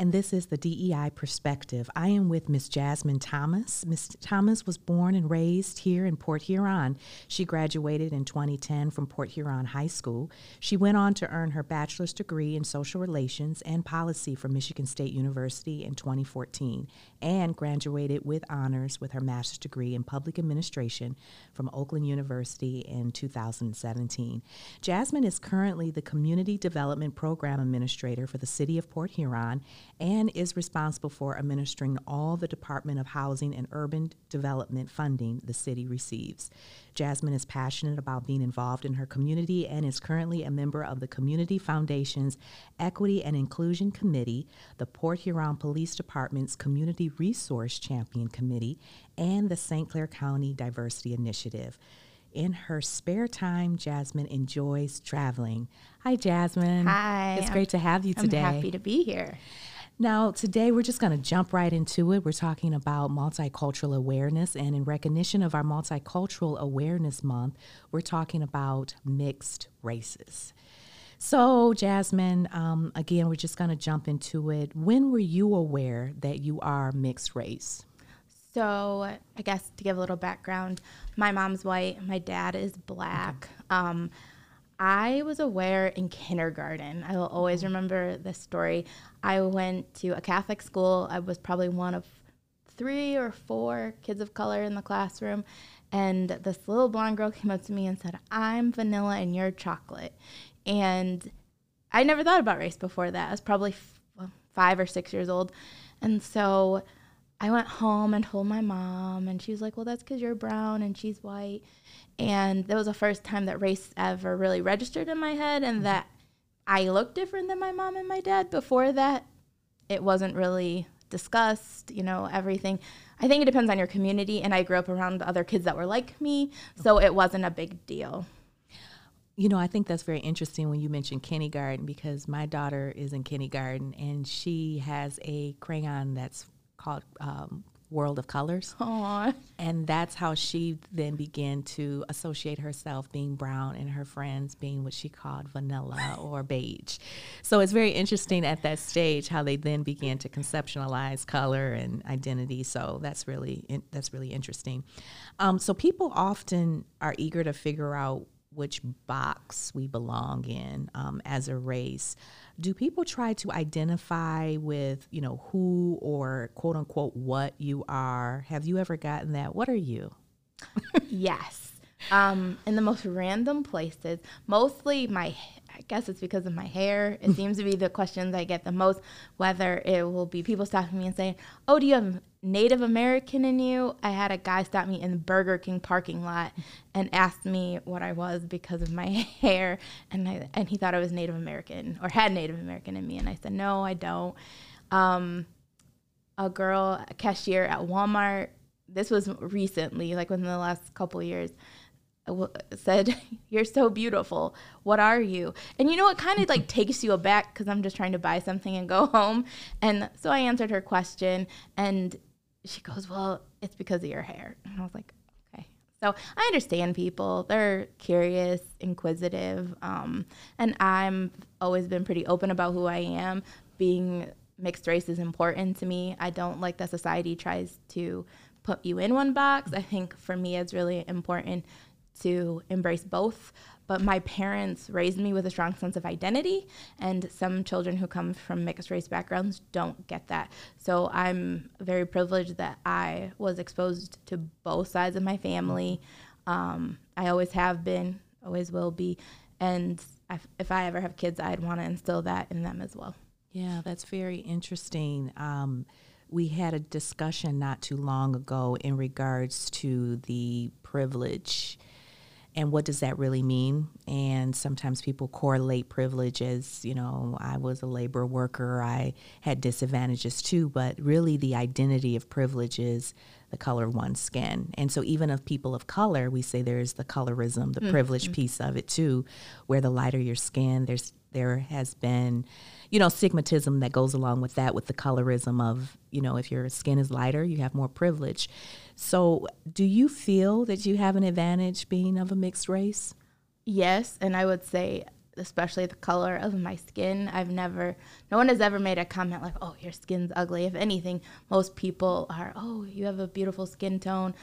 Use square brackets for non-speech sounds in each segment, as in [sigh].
and this is the DEI Perspective. I am with Miss Jazmyn Thomas. Miss Thomas was born and raised here in Port Huron. She graduated in 2010 from Port Huron High School. She went on to earn her bachelor's degree in social relations and policy from Michigan State University in 2014 and graduated with honors with her master's degree in public administration from Oakland University in 2017. Jazmyn is currently the Community Development Program Administrator for the City of Port Huron and is responsible for administering all the Department of Housing and Urban Development funding the city receives. Jazmyn is passionate about being involved in her community and is currently a member of the Community Foundation's Equity and Inclusion Committee, the Port Huron Police Department's Community Resource Champion Committee, and the St. Clair County Diversity Initiative. In her spare time, Jazmyn enjoys traveling. Hi, Jazmyn. Hi. It's great to have you today. I'm happy to be here. Now, today we're just going to jump right into it. We're talking about multicultural awareness, and in recognition of our Multicultural Awareness Month, we're talking about mixed races. So, Jazmyn, um, again, we're just going to jump into it. When were you aware that you are mixed race? So, I guess to give a little background, my mom's white, my dad is black. Okay. Um, I was aware in kindergarten. I will always mm-hmm. remember this story. I went to a Catholic school. I was probably one of three or four kids of color in the classroom. And this little blonde girl came up to me and said, I'm vanilla and you're chocolate. And I never thought about race before that. I was probably f- well, five or six years old. And so I went home and told my mom, and she was like, Well, that's because you're brown and she's white. And that was the first time that race ever really registered in my head and mm-hmm. that I looked different than my mom and my dad. Before that, it wasn't really discussed, you know, everything. I think it depends on your community. And I grew up around other kids that were like me, so it wasn't a big deal. You know, I think that's very interesting when you mentioned kindergarten because my daughter is in kindergarten and she has a crayon that's called um, World of Colors. Aww. And that's how she then began to associate herself being brown and her friends being what she called vanilla or beige. So it's very interesting at that stage how they then began to conceptualize color and identity. So that's really that's really interesting. Um, so people often are eager to figure out which box we belong in um, as a race. Do people try to identify with you know who or quote unquote what you are? Have you ever gotten that? What are you? Yes. Um, in the most random places mostly my I guess it's because of my hair. It [laughs] seems to be the questions I get the most, whether it will be people stopping me and saying, Oh, do you have Native American in you? I had a guy stop me in the Burger King parking lot and asked me what I was because of my [laughs] hair. And, I, and he thought I was Native American or had Native American in me. And I said, No, I don't. Um, a girl, a cashier at Walmart, this was recently, like within the last couple years [laughs] said, You're so beautiful. What are you? And you know, it kind of like [laughs] takes you aback because I'm just trying to buy something and go home. And so I answered her question, and she goes, Well, it's because of your hair. And I was like, Okay. So I understand people. They're curious, inquisitive. Um, and I'm always been pretty open about who I am. Being mixed race is important to me. I don't like that society tries to put you in one box. I think for me, it's really important to embrace both. But my parents raised me with a strong sense of identity, and some children who come from mixed race backgrounds don't get that. So I'm very privileged that I was exposed to both sides of my family. Um, I always have been, always will be. And if I ever have kids, I'd want to instill that in them as well. Yeah, that's very interesting. Um, we had a discussion not too long ago in regards to the privilege and what does that really mean? And sometimes people correlate privilege as, you know, I was a labor worker, I had disadvantages too, but really the identity of privilege is the color of one's skin. And so even of people of color, we say there's the colorism, the mm-hmm. privilege piece of it too, where the lighter your skin, there's there has been, you know, stigmatism that goes along with that, with the colorism of, you know, if your skin is lighter, you have more privilege. So, do you feel that you have an advantage being of a mixed race? Yes, and I would say especially the color of my skin. I've never, no one has ever made a comment like, oh, your skin's ugly. If anything, most people are, oh, you have a beautiful skin tone.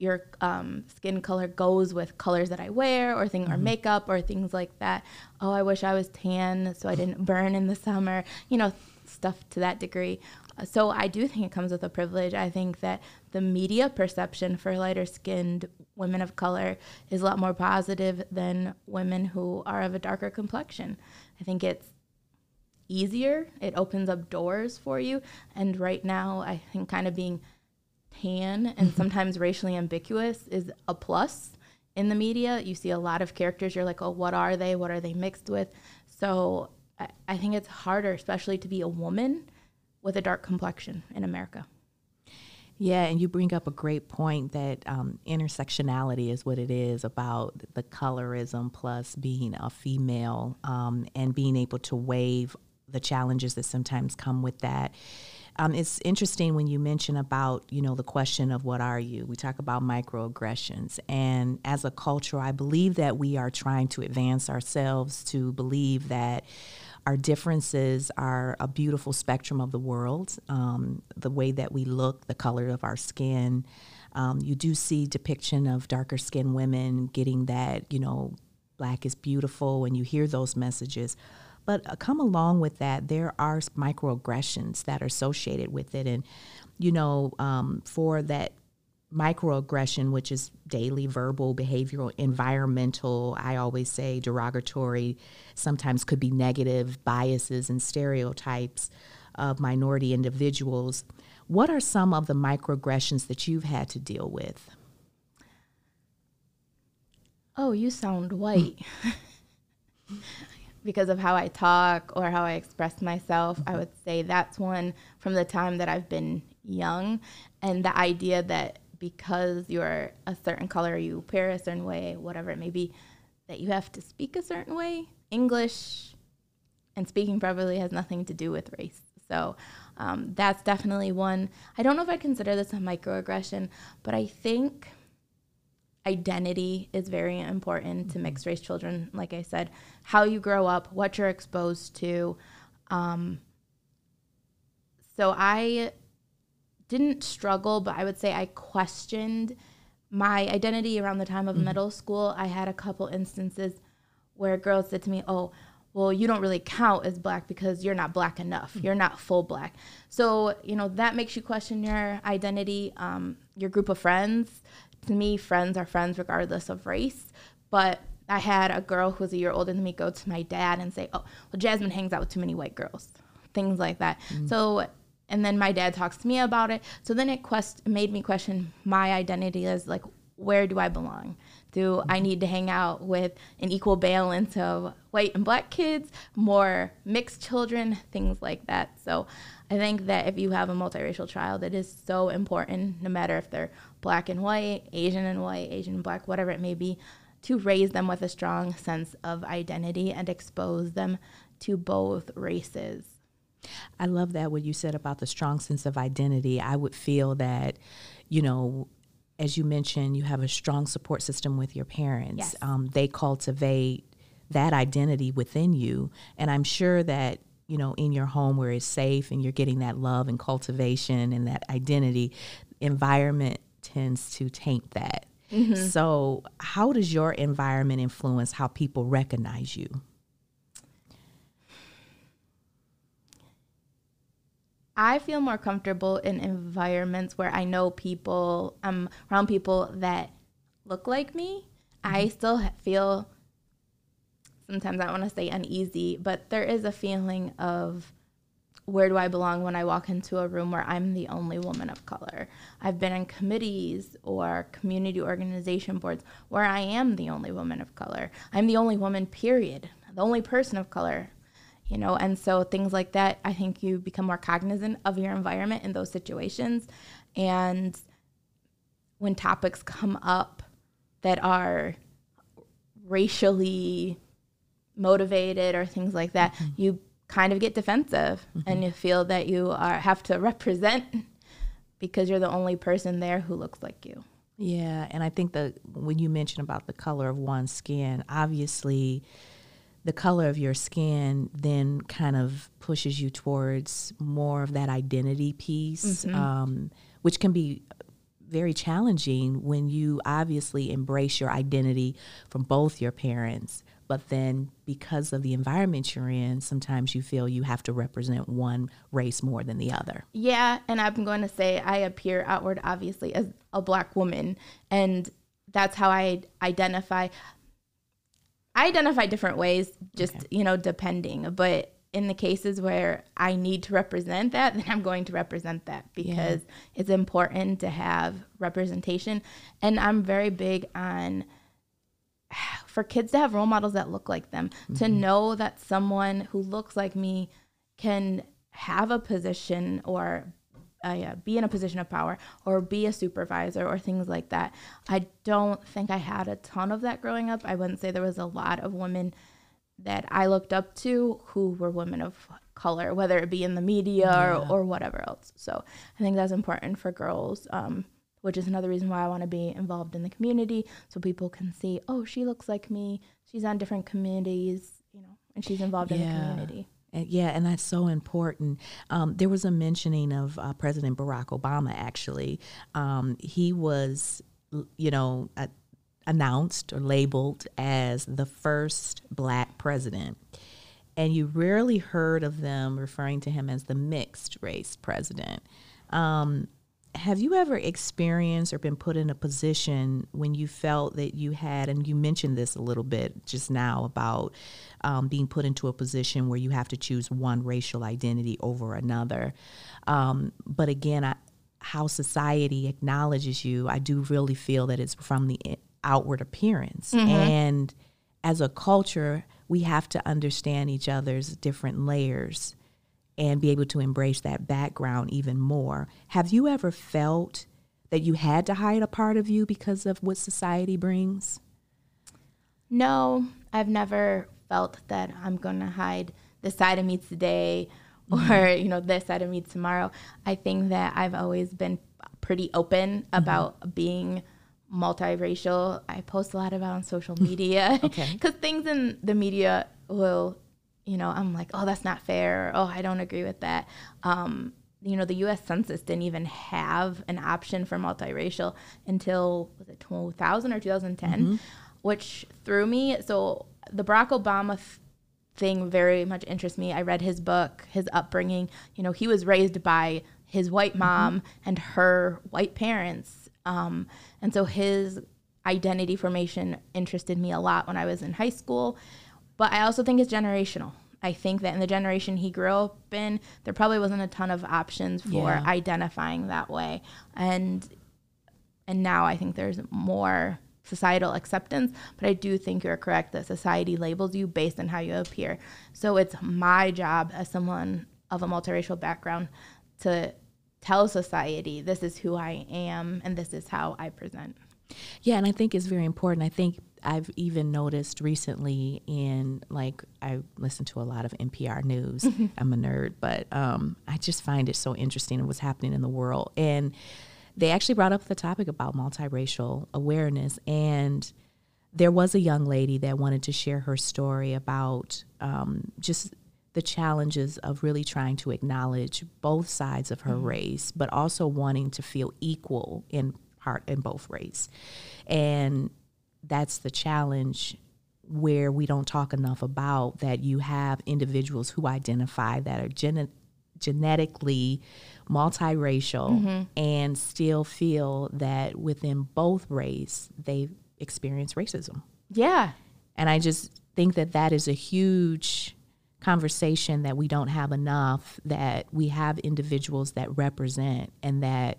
Your um, skin color goes with colors that I wear or things mm-hmm. or makeup or things like that. Oh, I wish I was tan so I didn't burn in the summer. You know, stuff to that degree. So I do think it comes with a privilege. I think that the media perception for lighter skinned women of color is a lot more positive than women who are of a darker complexion. I think it's easier, it opens up doors for you. And right now, I think kind of being tan and mm-hmm. sometimes racially ambiguous is a plus in the media. You see a lot of characters, you're like, oh, what are they? What are they mixed with? So I, I think it's harder, especially to be a woman with a dark complexion in America. Yeah, and you bring up a great point that um, intersectionality is what it is about the colorism plus being a female um, and being able to waive the challenges that sometimes come with that. Um, it's interesting when you mention about you know the question of what are you. We talk about microaggressions, and as a culture, I believe that we are trying to advance ourselves to believe that our differences are a beautiful spectrum of the world. Um, the way that we look, the color of our skin. Um, you do see depiction of darker skinned women getting that, you know, black is beautiful, and you hear those messages. But uh, come along with that, there are microaggressions that are associated with it. And, you know, um, for that microaggression, which is daily verbal, behavioral, environmental, I always say derogatory, sometimes could be negative biases and stereotypes of minority individuals. What are some of the microaggressions that you've had to deal with? Oh, you sound white. [laughs] because of how I talk or how I express myself, I would say that's one from the time that I've been young. And the idea that because you're a certain color, you appear a certain way, whatever it may be, that you have to speak a certain way. English and speaking properly has nothing to do with race. So um, that's definitely one. I don't know if I consider this a microaggression, but I think identity is very important to mixed race children. Like I said, how you grow up, what you're exposed to. Um, so I didn't struggle, but I would say I questioned my identity around the time of mm-hmm. middle school. I had a couple instances where girls said to me, "Oh, well, you don't really count as black because you're not black enough. Mm-hmm. You're not full black." So you know that makes you question your identity, um, your group of friends. To me, friends are friends regardless of race. But I had a girl who was a year older than me go to my dad and say, "Oh, well, Jazmyn hangs out with too many white girls." Things like that. Mm-hmm. So and then my dad talks to me about it so then it quest- made me question my identity as like where do i belong do i mm-hmm. need to hang out with an equal balance of white and black kids more mixed children things like that so i think that if you have a multiracial child it is so important no matter if they're black and white asian and white asian and black whatever it may be to raise them with a strong sense of identity and expose them to both races I love that what you said about the strong sense of identity. I would feel that, you know, as you mentioned, you have a strong support system with your parents. Yes. Um, they cultivate that identity within you. And I'm sure that, you know, in your home where it's safe and you're getting that love and cultivation and that identity, environment tends to taint that. Mm-hmm. So, how does your environment influence how people recognize you? I feel more comfortable in environments where I know people, I'm around people that look like me. Mm-hmm. I still feel sometimes I want to say uneasy, but there is a feeling of where do I belong when I walk into a room where I'm the only woman of color? I've been in committees or community organization boards where I am the only woman of color. I'm the only woman, period. The only person of color you know and so things like that i think you become more cognizant of your environment in those situations and when topics come up that are racially motivated or things like that mm-hmm. you kind of get defensive mm-hmm. and you feel that you are have to represent because you're the only person there who looks like you yeah and i think that when you mention about the color of one's skin obviously the color of your skin then kind of pushes you towards more of that identity piece, Mm-hmm. um, which can be very challenging when you obviously embrace your identity from both your parents. But then, because of the environment you're in, sometimes you feel you have to represent one race more than the other. Yeah, and I'm going to say I appear outward obviously as a black woman, and that's how I identify. I identify different ways, just you know, depending. But in the cases where I need to represent that, [laughs] then I'm going to represent that because it's important to have representation. And I'm very big on [sighs] for kids to have role models that look like them, to know that someone who looks like me can have a position or uh, yeah, be in a position of power or be a supervisor or things like that. I don't think I had a ton of that growing up. I wouldn't say there was a lot of women that I looked up to who were women of color, whether it be in the media or, or whatever else. So I think that's important for girls, um, which is another reason why I want to be involved in the community so people can see, oh, she looks like me. She's on different committees, you know, and she's involved in the community. And yeah, and that's so important. Um, there was a mentioning of uh, President Barack Obama, actually. Um, he was, you know, uh, announced or labeled as the first black president. And you rarely heard of them referring to him as the mixed race president. Um, have you ever experienced or been put in a position when you felt that you had, and you mentioned this a little bit just now about um, being put into a position where you have to choose one racial identity over another? Um, but again, I, how society acknowledges you, I do really feel that it's from the outward appearance. Mm-hmm. And as a culture, we have to understand each other's different layers and be able to embrace that background even more. Have you ever felt that you had to hide a part of you because of what society brings? No, I've never felt that I'm going to hide this side of me today mm-hmm. or, you know, this side of me tomorrow. I think that I've always been pretty open mm-hmm. about being multiracial. I post a lot about on social hmm. media [laughs] Okay. [laughs] because things in the media will, you know, I'm like, oh, that's not fair. Or, oh, I don't agree with that. Um, you know, the U.S. Census didn't even have an option for multiracial until was it 2000 or 2010, mm-hmm. which threw me. So the Barack Obama th- thing very much interests me. I read his book, his upbringing. You know, he was raised by his white mm-hmm. mom and her white parents. Um, and so his identity formation interested me a lot when I was in high school. But I also think it's generational. I think that in the generation he grew up in, there probably wasn't a ton of options for Yeah. identifying that way. And and now I think there's more societal acceptance, but I do think you're correct that society labels you based on how you appear. So it's my job as someone of a multiracial background to tell society this is who I am and this is how I present. Yeah, and I think it's very important. I think I've even noticed recently in like I listen to a lot of NPR news. [laughs] I'm a nerd, but um, I just find it so interesting what's happening in the world. And they actually brought up the topic about multiracial awareness and there was a young lady that wanted to share her story about um, just the challenges of really trying to acknowledge both sides of her mm-hmm. race, but also wanting to feel equal in part in both race. And that's the challenge where we don't talk enough about that you have individuals who identify that are gene- genetically multiracial mm-hmm. and still feel that within both race they experience racism. Yeah. And I just think that that is a huge conversation that we don't have enough, that we have individuals that represent and that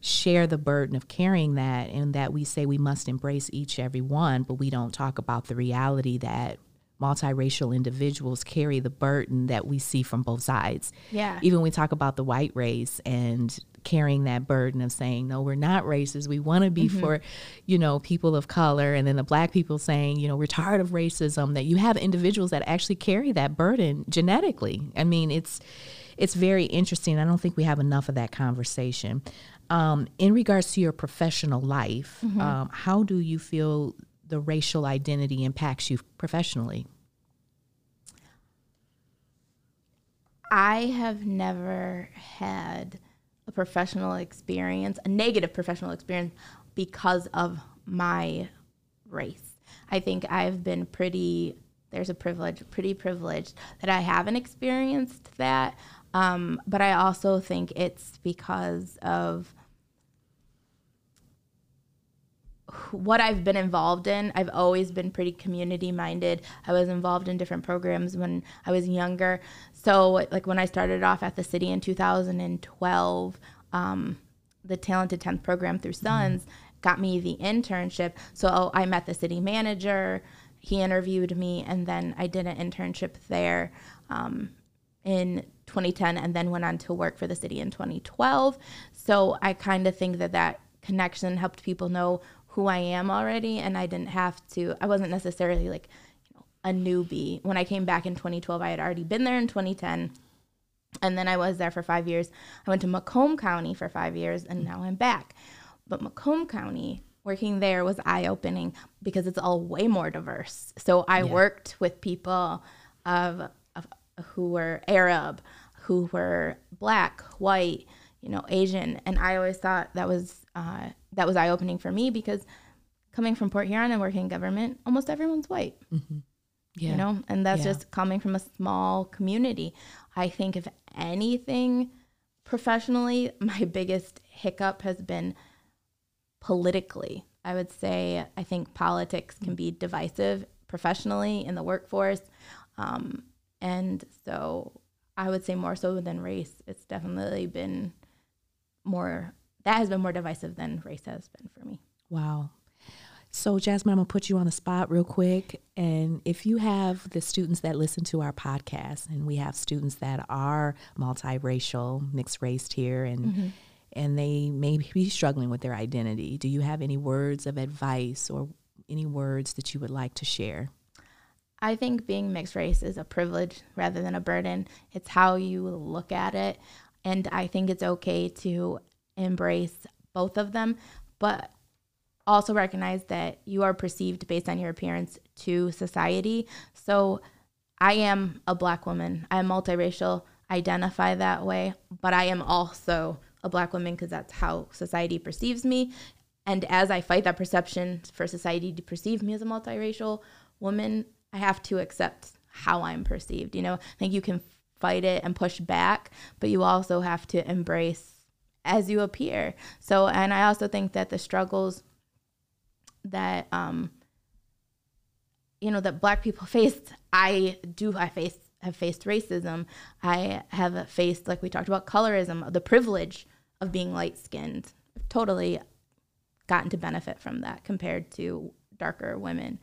share the burden of carrying that, and that we say we must embrace each every one, but we don't talk about the reality that multiracial individuals carry the burden that we see from both sides. Yeah. Even when we talk about the white race and carrying that burden of saying, no, we're not racist. We want to be for, you know, people of color. And then the black people saying, you know, we're tired of racism, that you have individuals that actually carry that burden genetically. I mean, it's, it's very interesting. I don't think we have enough of that conversation. Um, in regards to your professional life, um, how do you feel the racial identity impacts you professionally? I have never had a professional experience, a negative professional experience, because of my race. I think I've been pretty, there's a privilege, pretty privileged that I haven't experienced that. Um, but I also think it's because of what I've been involved in, I've always been pretty community minded. I was involved in different programs when I was younger. So, like when I started off at the city in 2012, um, the Talented 10th program through Sons mm-hmm. got me the internship. So, I met the city manager, he interviewed me, and then I did an internship there um, in 2010 and then went on to work for the city in 2012. So, I kind of think that that connection helped people know who I am already, and I didn't have to. I wasn't necessarily like you know, a newbie. When I came back in 2012, I had already been there in 2010, and then I was there for five years. I went to Macomb County for five years, and now I'm back. But Macomb County, working there was eye opening because it's all way more diverse. So I yeah. worked with people of, of who were Arab, who were black, white, you know, Asian, and I always thought that was uh, that was eye opening for me because coming from Port Huron and working in government, almost everyone's white. Mm-hmm. Yeah. You know, and that's yeah. just coming from a small community. I think if anything, professionally, [laughs] my biggest hiccup has been politically. I would say I think politics can be divisive professionally in the workforce. Um, and so I would say more so than race, it's definitely been more that has been more divisive than race has been for me. Wow. So, Jazmyn, I'm going to put you on the spot real quick. And if you have the students that listen to our podcast, and we have students that are multiracial, mixed raced here, and mm-hmm. and they may be struggling with their identity, do you have any words of advice or any words that you would like to share? I think being mixed race is a privilege rather than a burden. It's how you look at it. And I think it's okay to embrace both of them, but also recognize that you are perceived based on your appearance to society. So I am a black woman. I am multiracial, identify that way, but I am also a black woman because that's how society perceives me. And as I fight that perception for society to perceive me as a multiracial woman, I have to accept how I'm perceived. You know, I think you can fight it and push back, but you also have to embrace as you appear. So, and I also think that the struggles that, um, you know, that Black people [laughs] faced, I do, I face, have faced racism. I have faced, like we talked about, colorism, the privilege of being light skinned. Totally gotten to benefit from that compared to darker women.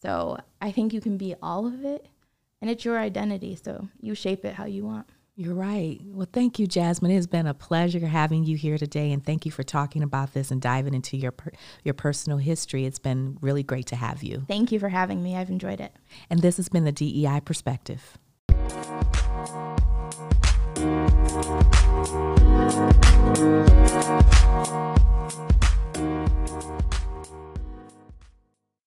So I think you can be all of it, and it's your identity. So you shape it how you want. You're right. Well, thank you, Jazmyn. It has been a pleasure having you here today, and thank you for talking about this and diving into your per- your personal history. It's been really great to have you. Thank you for having me. I've enjoyed it. And this has been the DEI Perspective.